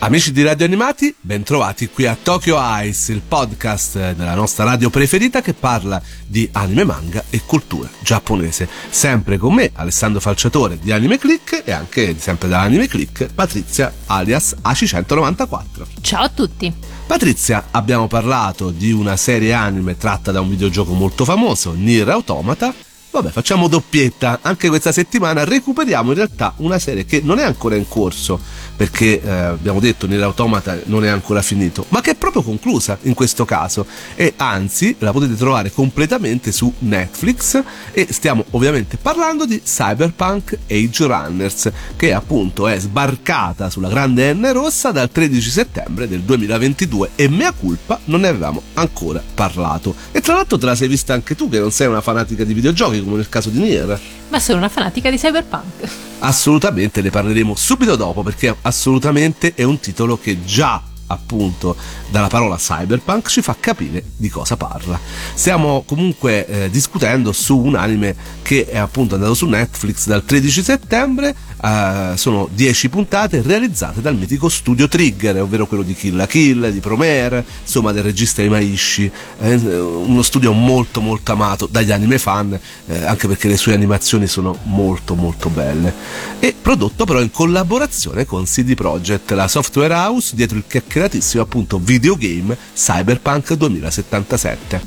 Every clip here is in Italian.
Amici di Radio Animati, bentrovati qui a Tokyo Ice, il podcast della nostra radio preferita che parla di anime, manga e cultura giapponese. Sempre con me, Alessandro Falciatore di Anime Click e anche sempre da Anime Click, Patrizia alias AC194. Ciao a tutti! Patrizia, abbiamo parlato di una serie anime tratta da un videogioco molto famoso, Nier Automata, Vabbè, facciamo doppietta. Anche questa settimana recuperiamo in realtà una serie che non è ancora in corso, perché eh, abbiamo detto nell'automata non è ancora finito, ma che è proprio conclusa in questo caso. E anzi, la potete trovare completamente su Netflix. E stiamo ovviamente parlando di Cyberpunk Age Runners, che appunto è sbarcata sulla grande N rossa dal 13 settembre del 2022. E mea culpa non ne avevamo ancora parlato. E tra l'altro te la sei vista anche tu, che non sei una fanatica di videogiochi come nel caso di Nier. Ma sono una fanatica di Cyberpunk. Assolutamente, ne parleremo subito dopo perché assolutamente è un titolo che già appunto dalla parola cyberpunk ci fa capire di cosa parla. Stiamo comunque eh, discutendo su un anime che è appunto andato su Netflix dal 13 settembre, eh, sono 10 puntate realizzate dal mitico studio Trigger, ovvero quello di Kill la Kill, di Promare, insomma del regista di Maishi, eh, uno studio molto molto amato dagli anime fan, eh, anche perché le sue animazioni sono molto molto belle, e prodotto però in collaborazione con CD Projekt, la software house dietro il chiacchieratissimo appunto videogame Cyberpunk 2077.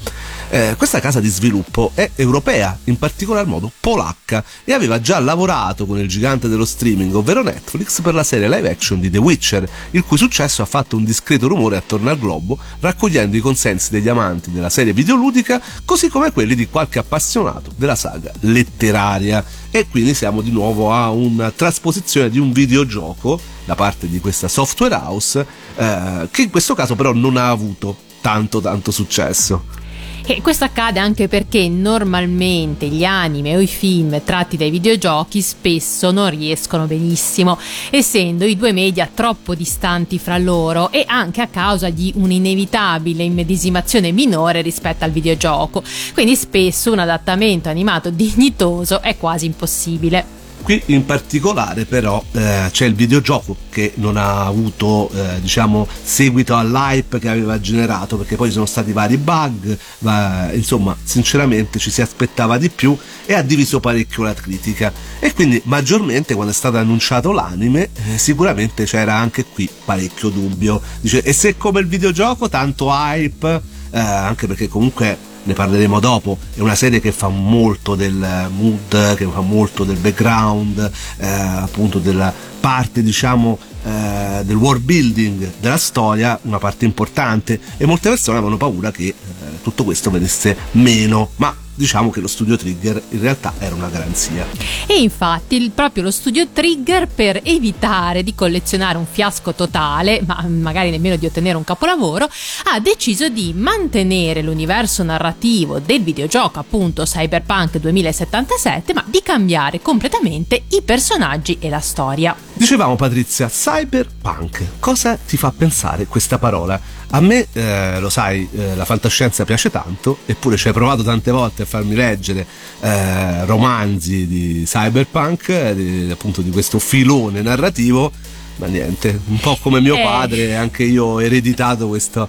Eh, questa casa di sviluppo è europea, in particolar modo polacca, e aveva già lavorato con il gigante dello streaming, ovvero Netflix, per la serie live action di The Witcher, il cui successo ha fatto un discreto rumore attorno al globo, raccogliendo i consensi degli amanti della serie videoludica, così come quelli di qualche appassionato della saga letteraria. E quindi siamo di nuovo a una trasposizione di un videogioco da parte di questa software house, eh, che in questo caso però non ha avuto tanto tanto successo. E questo accade anche perché normalmente gli anime o i film tratti dai videogiochi spesso non riescono benissimo, essendo i due media troppo distanti fra loro e anche a causa di un'inevitabile immedesimazione minore rispetto al videogioco. Quindi spesso un adattamento animato dignitoso è quasi impossibile. Qui in particolare però eh, c'è il videogioco che non ha avuto eh, diciamo seguito all'hype che aveva generato perché poi ci sono stati vari bug, ma, insomma sinceramente ci si aspettava di più e ha diviso parecchio la critica e quindi maggiormente quando è stato annunciato l'anime eh, sicuramente c'era anche qui parecchio dubbio. Dice e se come il videogioco tanto hype eh, anche perché comunque ne parleremo dopo, è una serie che fa molto del mood, che fa molto del background, eh, appunto della parte diciamo eh, del world building della storia, una parte importante e molte persone avevano paura che eh, tutto questo venisse meno, ma diciamo che lo studio Trigger in realtà era una garanzia. E infatti il, proprio lo studio Trigger per evitare di collezionare un fiasco totale, ma magari nemmeno di ottenere un capolavoro, ha deciso di mantenere l'universo narrativo del videogioco appunto Cyberpunk 2077, ma di cambiare completamente i personaggi e la storia. Dicevamo Patrizia, cyberpunk, cosa ti fa pensare questa parola? A me, eh, lo sai, eh, la fantascienza piace tanto, eppure ci hai provato tante volte a farmi leggere eh, romanzi di cyberpunk, eh, di, appunto di questo filone narrativo, ma niente, un po' come mio eh. padre, anche io ho ereditato questa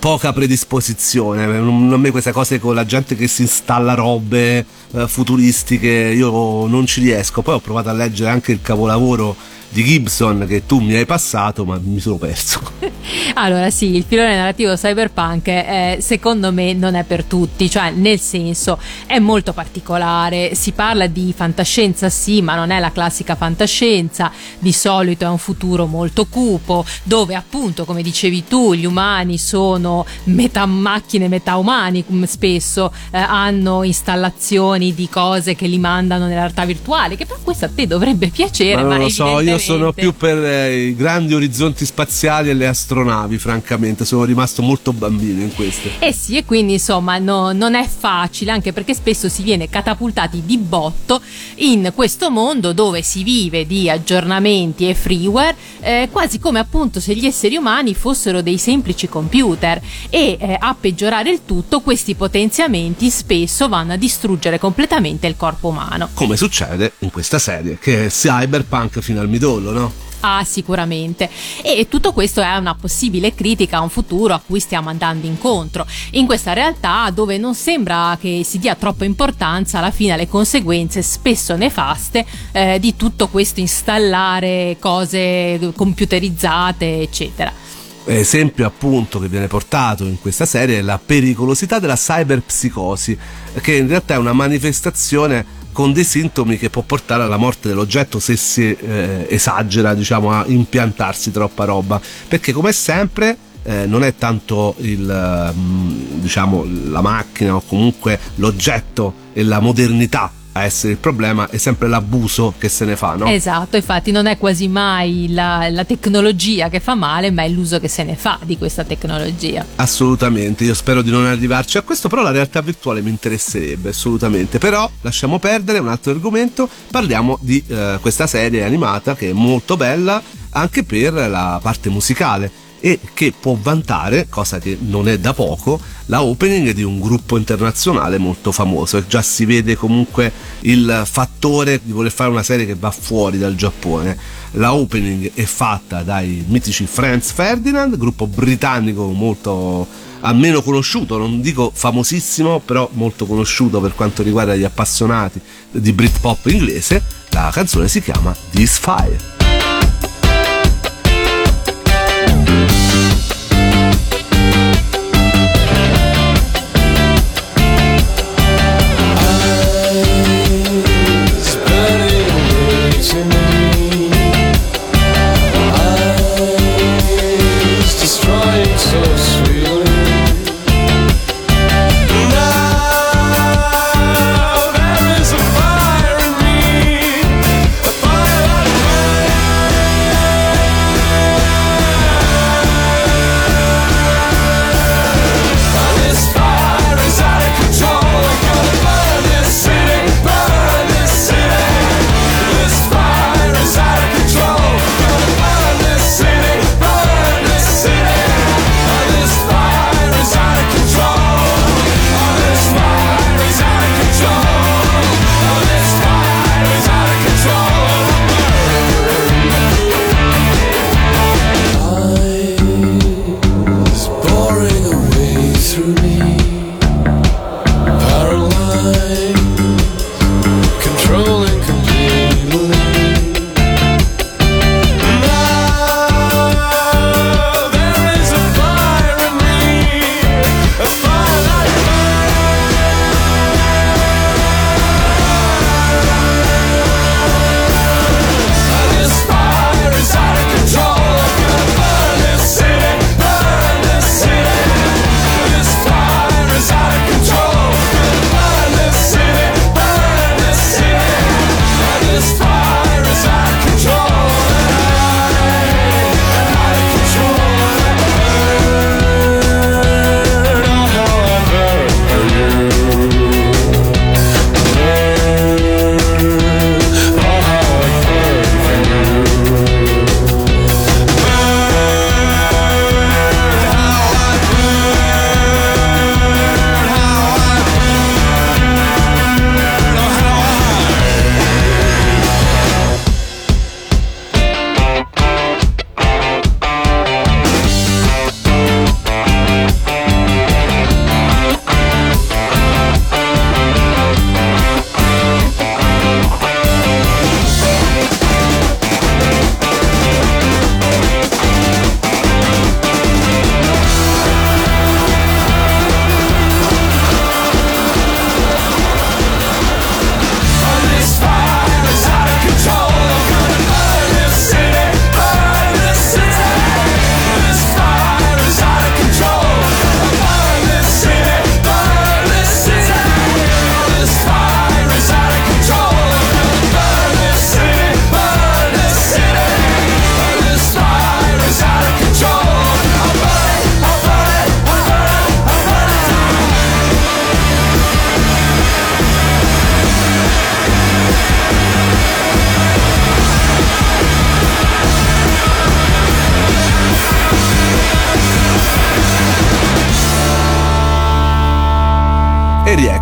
poca predisposizione. A me queste cose con la gente che si installa robe eh, futuristiche, io non ci riesco. Poi ho provato a leggere anche il capolavoro di Gibson che tu mi hai passato, ma mi sono perso. allora, sì, il filone narrativo cyberpunk eh, secondo me non è per tutti, cioè nel senso è molto particolare, si parla di fantascienza sì, ma non è la classica fantascienza, di solito è un futuro molto cupo, dove appunto, come dicevi tu, gli umani sono metà macchine, metà umani, spesso eh, hanno installazioni di cose che li mandano nella realtà virtuale, che per questo a te dovrebbe piacere, ma, ma non lo so, io sono più per eh, i grandi orizzonti spaziali e le astronavi, francamente. Sono rimasto molto bambino in queste. Eh sì, e quindi insomma no, non è facile, anche perché spesso si viene catapultati di botto in questo mondo dove si vive di aggiornamenti e freeware, eh, quasi come appunto se gli esseri umani fossero dei semplici computer. E eh, a peggiorare il tutto, questi potenziamenti spesso vanno a distruggere completamente il corpo umano. Come succede in questa serie, che è cyberpunk fino al midollo, no? Ah, sicuramente. E tutto questo è una possibile critica a un futuro a cui stiamo andando incontro. In questa realtà dove non sembra che si dia troppa importanza alla fine alle conseguenze spesso nefaste eh, di tutto questo installare cose computerizzate, eccetera esempio appunto che viene portato in questa serie è la pericolosità della cyberpsicosi, che in realtà è una manifestazione con dei sintomi che può portare alla morte dell'oggetto se si eh, esagera diciamo a impiantarsi troppa roba. Perché come sempre eh, non è tanto il, mm, diciamo, la macchina o comunque l'oggetto e la modernità a essere il problema è sempre l'abuso che se ne fa, no? Esatto, infatti non è quasi mai la, la, tecnologia che fa male, ma è l'uso che se ne fa di questa tecnologia. Assolutamente, io spero di non arrivarci a questo, però la realtà virtuale mi interesserebbe assolutamente. Però lasciamo perdere un altro argomento, parliamo di eh, questa serie animata che è molto bella anche per la parte musicale e che può vantare, cosa che non è da poco, la opening di un gruppo internazionale molto famoso e già si vede comunque il fattore di voler fare una serie che va fuori dal Giappone. La opening è fatta dai mitici Franz Ferdinand, gruppo britannico molto almeno conosciuto, non dico famosissimo, però molto conosciuto per quanto riguarda gli appassionati di Britpop inglese. La canzone si chiama This Fire.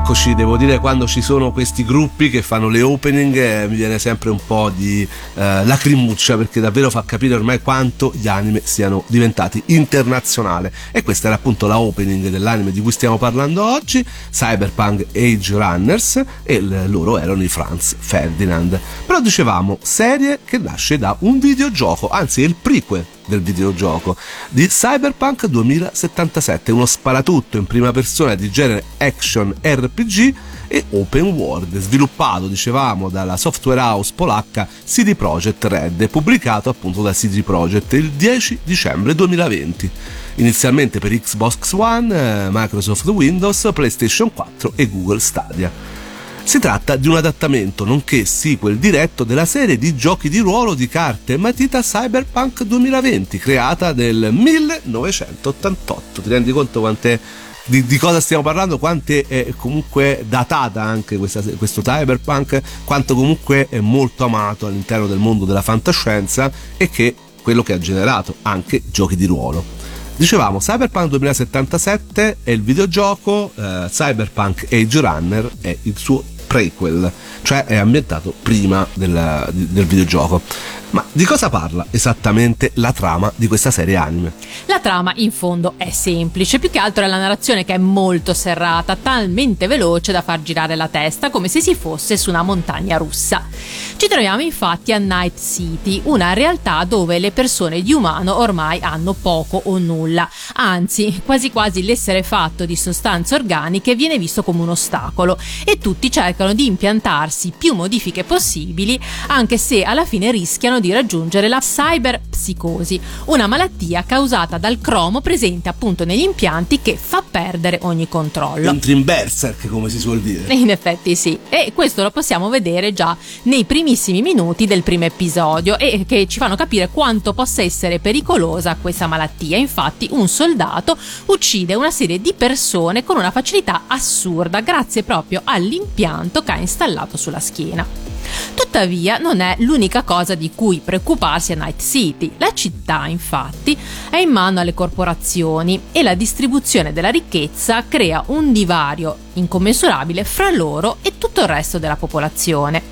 Eccoci, devo dire quando ci sono questi gruppi che fanno le opening eh, mi viene sempre un po' di eh, lacrimuccia perché davvero fa capire ormai quanto gli anime siano diventati internazionali e questa era appunto la opening dell'anime di cui stiamo parlando oggi, Cyberpunk Age Runners e l- loro erano i Franz Ferdinand. Però dicevamo serie che nasce da un videogioco, anzi è il prequel del videogioco di Cyberpunk 2077, uno sparatutto in prima persona di genere action RPG e open world, sviluppato, dicevamo, dalla software house polacca CD Projekt Red e pubblicato appunto da CD Projekt il 10 dicembre 2020. Inizialmente per Xbox One, eh, Microsoft Windows, PlayStation 4 e Google Stadia. Si tratta di un adattamento nonché sequel diretto della serie di giochi di ruolo di carte e matita Cyberpunk 2020, creata nel 1988. Ti rendi conto quant'è di, di, cosa stiamo parlando, quanto è comunque datata anche questa, questo cyberpunk, quanto comunque è molto amato all'interno del mondo della fantascienza e che quello che ha generato anche giochi di ruolo. Dicevamo, Cyberpunk 2077 è il videogioco, eh, Cyberpunk Age Runner è il suo prequel, cioè è ambientato prima del, del videogioco. Ma di cosa parla esattamente la trama di questa serie anime? La trama in fondo è semplice, più che altro è la narrazione che è molto serrata, talmente veloce da far girare la testa come se si fosse su una montagna russa. Ci troviamo infatti a Night City, una realtà dove le persone di umano ormai hanno poco o nulla, anzi quasi quasi l'essere fatto di sostanze organiche viene visto come un ostacolo e tutti cercano di impiantarsi più modifiche possibili anche se alla fine rischiano di raggiungere la cyberpsicosi, una malattia causata dal cromo presente appunto negli impianti che fa perdere ogni controllo. Entri in berserk, come si suol dire. In effetti sì, e questo lo possiamo vedere già nei primissimi minuti del primo episodio e che ci fanno capire quanto possa essere pericolosa questa malattia. Infatti un soldato uccide una serie di persone con una facilità assurda grazie proprio all'impianto che ha installato sulla schiena. Tuttavia non è l'unica cosa di cui preoccuparsi a Night City. La città, infatti, è in mano alle corporazioni e la distribuzione della ricchezza crea un divario incommensurabile fra loro e tutto il resto della popolazione.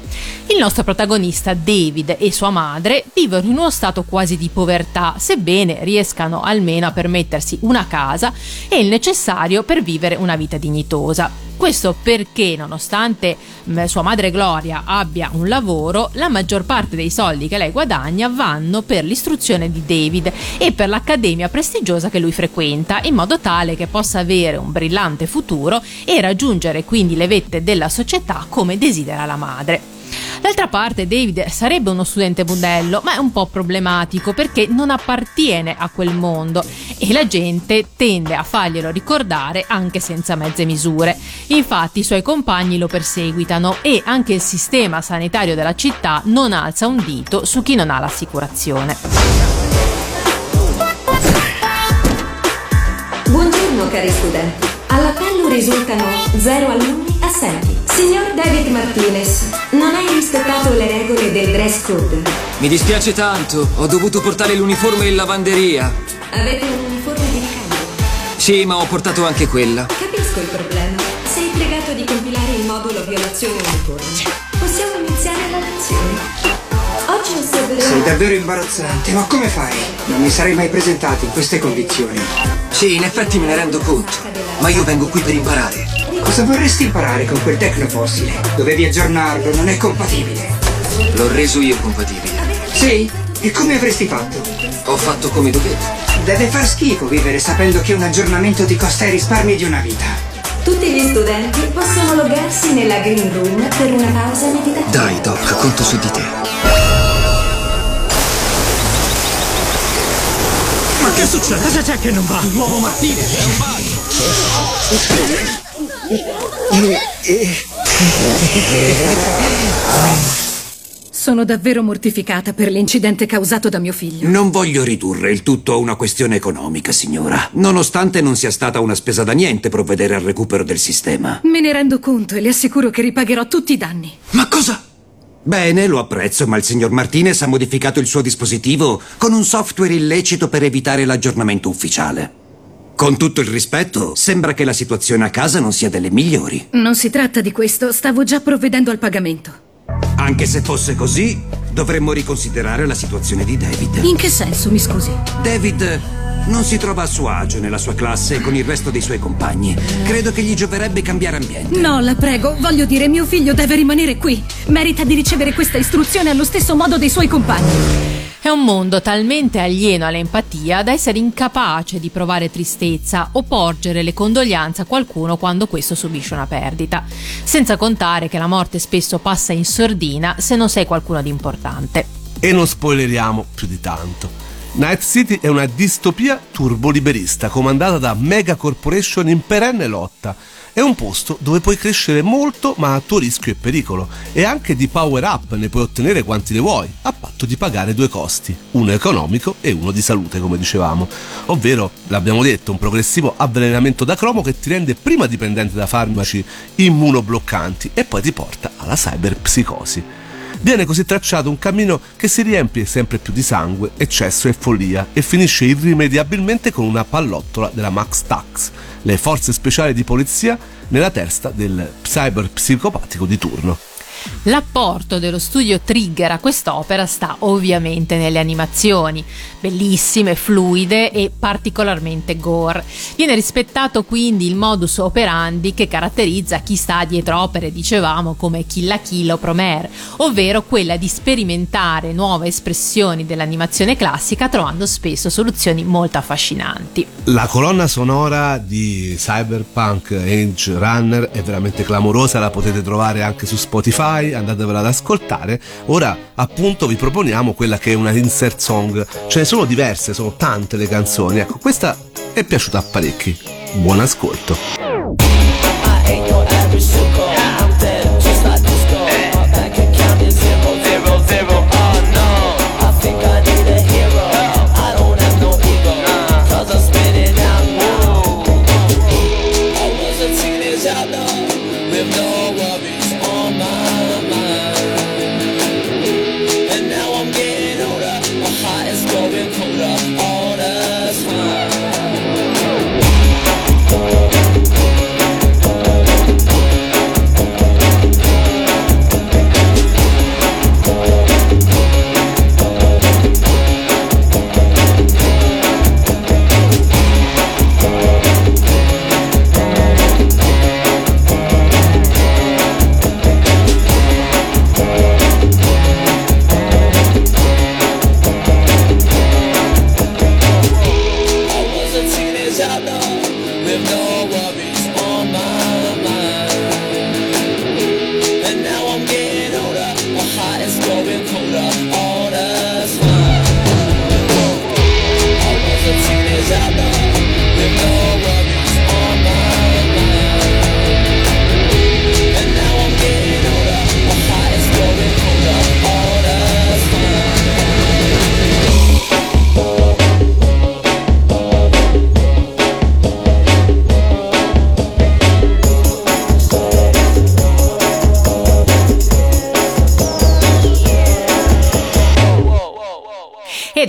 Il nostro protagonista David e sua madre vivono in uno stato quasi di povertà, sebbene riescano almeno a permettersi una casa e il necessario per vivere una vita dignitosa. Questo perché, nonostante mm, sua madre Gloria abbia un lavoro, la maggior parte dei soldi che lei guadagna vanno per l'istruzione di David e per l'accademia prestigiosa che lui frequenta, in modo tale che possa avere un brillante futuro e raggiungere quindi le vette della società come desidera la madre. D'altra parte David sarebbe uno studente modello, ma è un po' problematico perché non appartiene a quel mondo e la gente tende a farglielo ricordare anche senza mezze misure. Infatti i suoi compagni lo perseguitano e anche il sistema sanitario della città non alza un dito su chi non ha l'assicurazione. Buongiorno cari studenti. All'appello risultano zero alunni assenti. Signor David Martinez, non hai rispettato le regole del dress code. Mi dispiace tanto, ho dovuto portare l'uniforme in lavanderia. Avete un uniforme di ricambio? Sì, ma ho portato anche quella. Capisco il problema. Sei pregato di compilare il modulo violazione uniforme. Possiamo iniziare la lezione. Oggi osserveremo... Sei davvero imbarazzante, ma come fai? Non mi sarei mai presentato in queste condizioni. Sì, in effetti me ne rendo conto. Ma io vengo qui per imparare. Cosa vorresti imparare con quel tecnofossile? Dovevi aggiornarlo, non è compatibile. L'ho reso io compatibile. Sì? E come avresti fatto? Ho fatto come dovevo. Deve far schifo vivere sapendo che un aggiornamento ti costa i risparmi di una vita. Tutti gli studenti possono loggarsi nella green room per una pausa meditativa. Dai, Doc, conto su di te. Ma che succede? Cosa c'è che non va? L'uomo Martine! È un Sono davvero mortificata per l'incidente causato da mio figlio. Non voglio ridurre il tutto a una questione economica, signora. Nonostante non sia stata una spesa da niente provvedere al recupero del sistema. Me ne rendo conto e le assicuro che ripagherò tutti i danni. Ma cosa? Bene, lo apprezzo, ma il signor Martinez ha modificato il suo dispositivo con un software illecito per evitare l'aggiornamento ufficiale. Con tutto il rispetto, sembra che la situazione a casa non sia delle migliori. Non si tratta di questo, stavo già provvedendo al pagamento. Anche se fosse così, dovremmo riconsiderare la situazione di David. In che senso, mi scusi? David non si trova a suo agio nella sua classe e con il resto dei suoi compagni. Credo che gli gioverebbe cambiare ambiente. No, la prego, voglio dire, mio figlio deve rimanere qui. Merita di ricevere questa istruzione allo stesso modo dei suoi compagni. È un mondo talmente alieno all'empatia da essere incapace di provare tristezza o porgere le condoglianze a qualcuno quando questo subisce una perdita. Senza contare che la morte spesso passa in sordina se non sei qualcuno di importante. E non spoileriamo più di tanto. Night City è una distopia turboliberista comandata da mega corporation in perenne lotta. È un posto dove puoi crescere molto ma a tuo rischio e pericolo e anche di power up ne puoi ottenere quanti ne vuoi, a patto di pagare due costi, uno economico e uno di salute come dicevamo, ovvero, l'abbiamo detto, un progressivo avvelenamento da cromo che ti rende prima dipendente da farmaci immunobloccanti e poi ti porta alla cyberpsicosi. Viene così tracciato un cammino che si riempie sempre più di sangue, eccesso e follia e finisce irrimediabilmente con una pallottola della Max Tax, le forze speciali di polizia nella testa del cyber psicopatico di turno. L'apporto dello studio Trigger a quest'opera sta ovviamente nelle animazioni, bellissime, fluide e particolarmente gore. Viene rispettato quindi il modus operandi che caratterizza chi sta dietro opere, dicevamo, come Kill la Kill o Promare, ovvero quella di sperimentare nuove espressioni dell'animazione classica trovando spesso soluzioni molto affascinanti. La colonna sonora di Cyberpunk Age Runner è veramente clamorosa, la potete trovare anche su Spotify andatevela ad ascoltare. Ora appunto vi proponiamo quella che è una insert song, ce ne sono diverse, sono tante le canzoni. Ecco, questa è piaciuta a parecchi. Buon ascolto.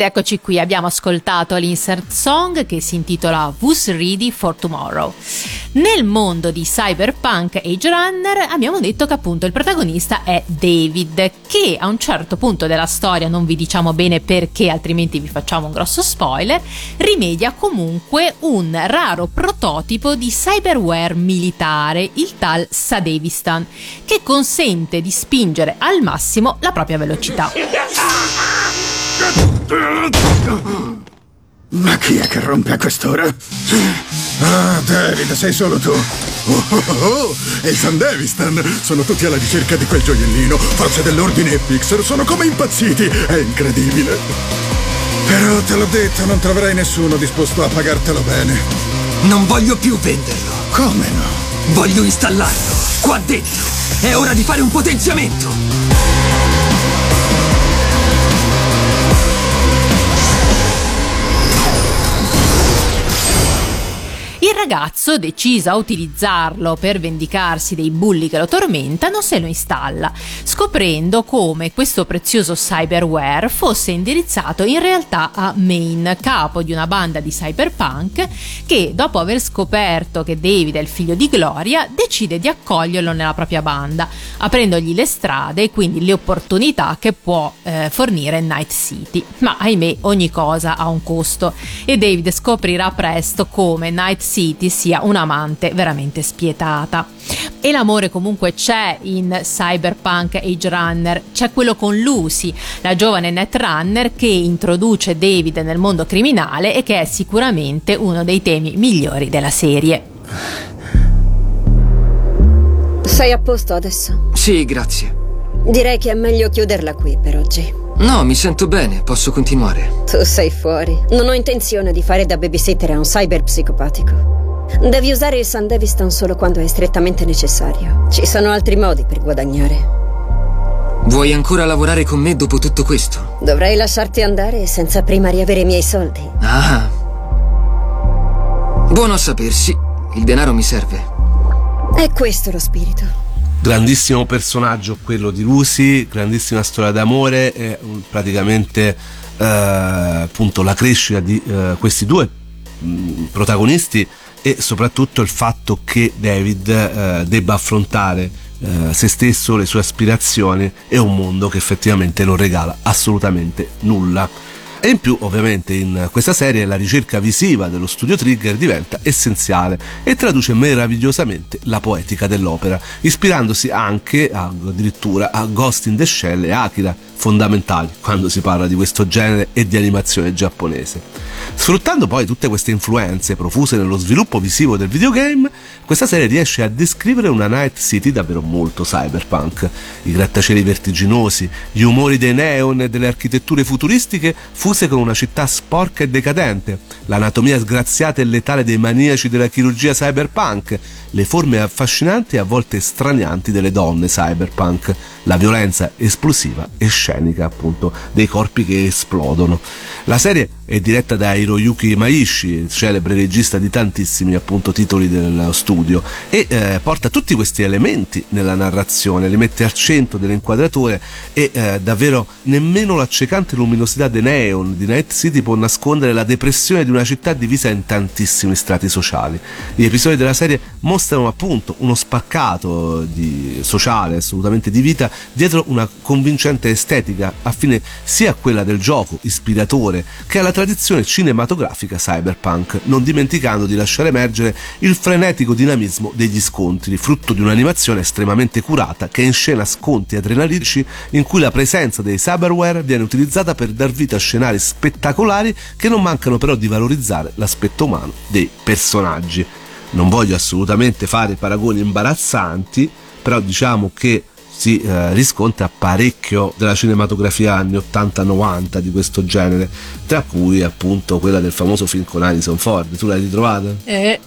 Ed eccoci qui, abbiamo ascoltato l'insert song che si intitola Who's Ready for Tomorrow. Nel mondo di Cyberpunk Age Runner abbiamo detto che appunto il protagonista è David, che a un certo punto della storia, non vi diciamo bene perché altrimenti vi facciamo un grosso spoiler, rimedia comunque un raro prototipo di cyberware militare, il tal Sadavistan, che consente di spingere al massimo la propria velocità. Ma chi è che rompe a quest'ora? Ah, David, sei solo tu. Oh, oh, oh. E il San Davistan sono tutti alla ricerca di quel gioiellino. Forze dell'ordine e Pixar sono come impazziti. È incredibile. Però te l'ho detto, non troverai nessuno disposto a pagartelo bene. Non voglio più venderlo. Come no? Voglio installarlo qua dentro. È ora di fare un potenziamento. Ragazzo, deciso a utilizzarlo per vendicarsi dei bulli che lo tormentano, se lo installa, scoprendo come questo prezioso cyberware fosse indirizzato in realtà a Main, capo di una banda di cyberpunk, che dopo aver scoperto che David è il figlio di Gloria, decide di accoglierlo nella propria banda, aprendogli le strade e quindi le opportunità che può eh, fornire Night City. Ma ahimè, ogni cosa ha un costo e David scoprirà presto come Night City sia un'amante veramente spietata. E l'amore comunque c'è in Cyberpunk Age Runner, c'è quello con Lucy, la giovane netrunner che introduce David nel mondo criminale e che è sicuramente uno dei temi migliori della serie. Sei a posto adesso? Sì, grazie. Direi che è meglio chiuderla qui per oggi. No, mi sento bene, posso continuare. Tu sei fuori. Non ho intenzione di fare da babysitter a un cyber psicopatico. Devi usare il San Davistan solo quando è strettamente necessario. Ci sono altri modi per guadagnare. Vuoi ancora lavorare con me dopo tutto questo? Dovrei lasciarti andare senza prima riavere i miei soldi. Ah. Buono a sapersi. Il denaro mi serve. È questo lo spirito. Grandissimo personaggio quello di Lucy, grandissima storia d'amore e praticamente eh, appunto la crescita di eh, questi due mh, protagonisti e soprattutto il fatto che David eh, debba affrontare eh, se stesso, le sue aspirazioni e un mondo che effettivamente non regala assolutamente nulla. E in più, ovviamente, in questa serie la ricerca visiva dello studio Trigger diventa essenziale e traduce meravigliosamente la poetica dell'opera, ispirandosi anche addirittura a Ghost in the Shell e Akira, fondamentali quando si parla di questo genere e di animazione giapponese. Sfruttando poi tutte queste influenze profuse nello sviluppo visivo del videogame, questa serie riesce a descrivere una Night City davvero molto cyberpunk. I grattacieli vertiginosi, gli umori dei neon e delle architetture futuristiche fuse con una città sporca e decadente, l'anatomia sgraziata e letale dei maniaci della chirurgia cyberpunk, le forme affascinanti e a volte stranianti delle donne cyberpunk, la violenza esplosiva e scenica appunto dei corpi che esplodono. La serie è diretta da Hiroyuki Maishi, celebre regista di tantissimi appunto titoli dello studio e eh, porta tutti questi elementi nella narrazione, li mette al centro dell'inquadratore e eh, davvero nemmeno l'accecante luminosità dei neon di Night City può nascondere la depressione di una città divisa in tantissimi strati sociali. Gli episodi della serie mostrano appunto uno spaccato di sociale, assolutamente di vita, dietro una convincente estetica affine sia a quella del gioco ispiratore che alla tradizione cinematografica cyberpunk, non dimenticando di lasciare emergere il frenetico dinamismo degli scontri, frutto di un'animazione estremamente curata che inscena sconti adrenalinici in cui la presenza dei cyberware viene utilizzata per dar vita a scenari spettacolari che non mancano però di valorizzare l'aspetto umano dei personaggi. Non voglio assolutamente fare paragoni imbarazzanti, però diciamo che si eh, riscontra parecchio della cinematografia anni 80-90 di questo genere, tra cui appunto quella del famoso film con Alison Ford. Tu l'hai ritrovata? Eh,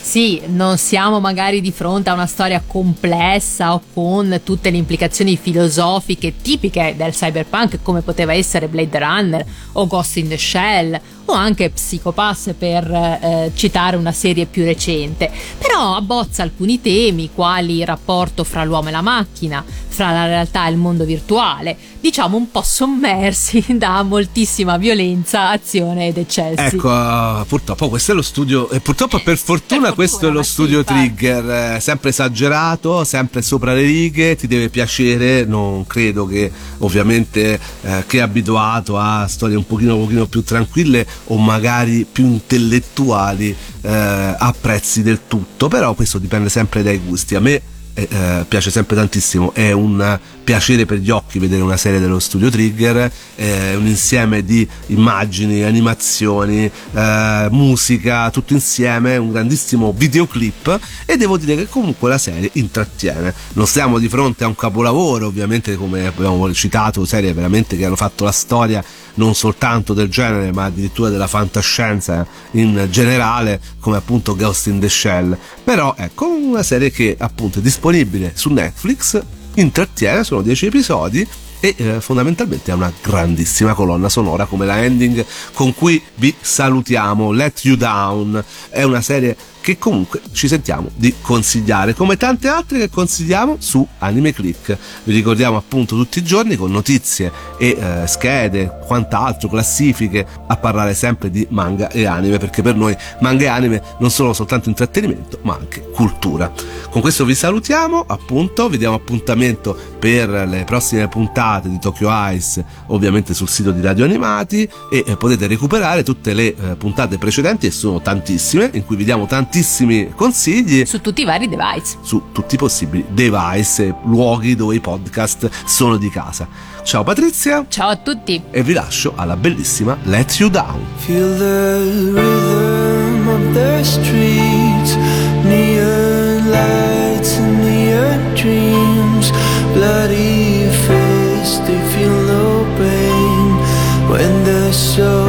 sì, non siamo magari di fronte a una storia complessa o con tutte le implicazioni filosofiche tipiche del cyberpunk come poteva essere Blade Runner o Ghost in the Shell o anche Psychopass per eh, citare una serie più recente, però abbozza alcuni temi quali il rapporto fra l'uomo e la macchina, fra la realtà e il mondo virtuale, diciamo un po' sommersi da moltissima violenza, azione ed eccessi. Ecco, purtroppo questo è lo studio, e purtroppo per fortuna, per questo è lo studio sì, Trigger, eh, sempre esagerato, sempre sopra le righe, ti deve piacere, non credo che ovviamente eh, che è abituato a storie un pochino, un pochino più tranquille o magari più intellettuali eh, apprezzi del tutto, però questo dipende sempre dai gusti. A me eh, eh, piace sempre tantissimo, è un piacere per gli occhi vedere una serie dello studio Trigger, è un insieme di immagini, animazioni, eh, musica, tutto insieme, un grandissimo videoclip e devo dire che comunque la serie intrattiene. Non stiamo di fronte a un capolavoro, ovviamente come abbiamo citato, serie veramente che hanno fatto la storia non soltanto del genere ma addirittura della fantascienza in generale come appunto Ghost in the Shell. Però ecco una serie che appunto è disponibile su Netflix intrattiene sono 10 episodi e eh, fondamentalmente ha una grandissima colonna sonora come la ending con cui vi salutiamo Let You Down. È una serie che comunque ci sentiamo di consigliare, come tante altre che consigliamo su Anime Click. Vi ricordiamo appunto tutti i giorni con notizie e eh, schede, quant'altro, classifiche, a parlare sempre di manga e anime, perché per noi manga e anime non sono soltanto intrattenimento, ma anche cultura. Con questo vi salutiamo, appunto, vi diamo appuntamento per le prossime puntate di Tokyo Ice, ovviamente sul sito di Radio Animati e eh, potete recuperare tutte le eh, puntate precedenti e sono tantissime in cui vi diamo tantissimi consigli su tutti i vari device, su tutti i possibili device, luoghi dove i podcast sono di casa. Ciao Patrizia. Ciao a tutti. E vi lascio alla bellissima Let You Down. Feel the rhythm of the streets, neon lights and neon dreams, bloody face, they feel no pain when there's so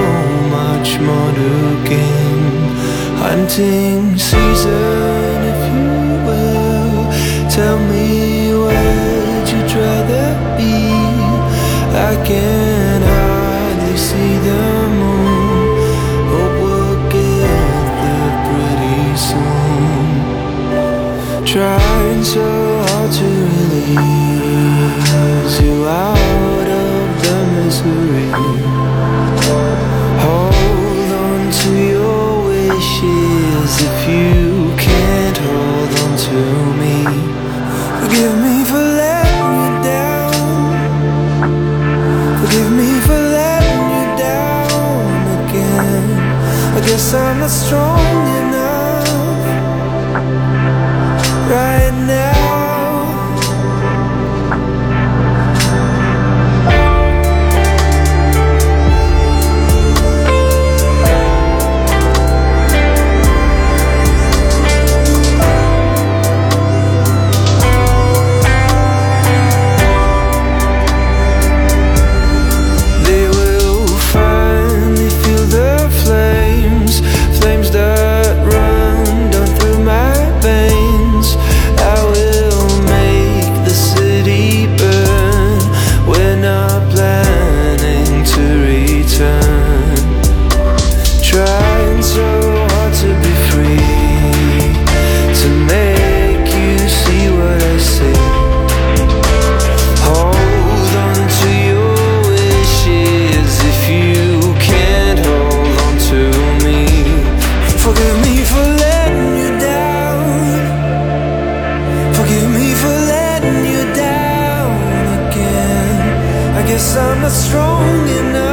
much more to gain. Hunting season, if you will, tell me where'd you rather be? I can hardly see the moon. Hope we'll get there pretty soon. Trying so hard to release you out of the misery. If you can't hold on to me. Forgive me for letting you down. Forgive me for letting you down again. I guess I'm not strong enough right guess I'm not strong enough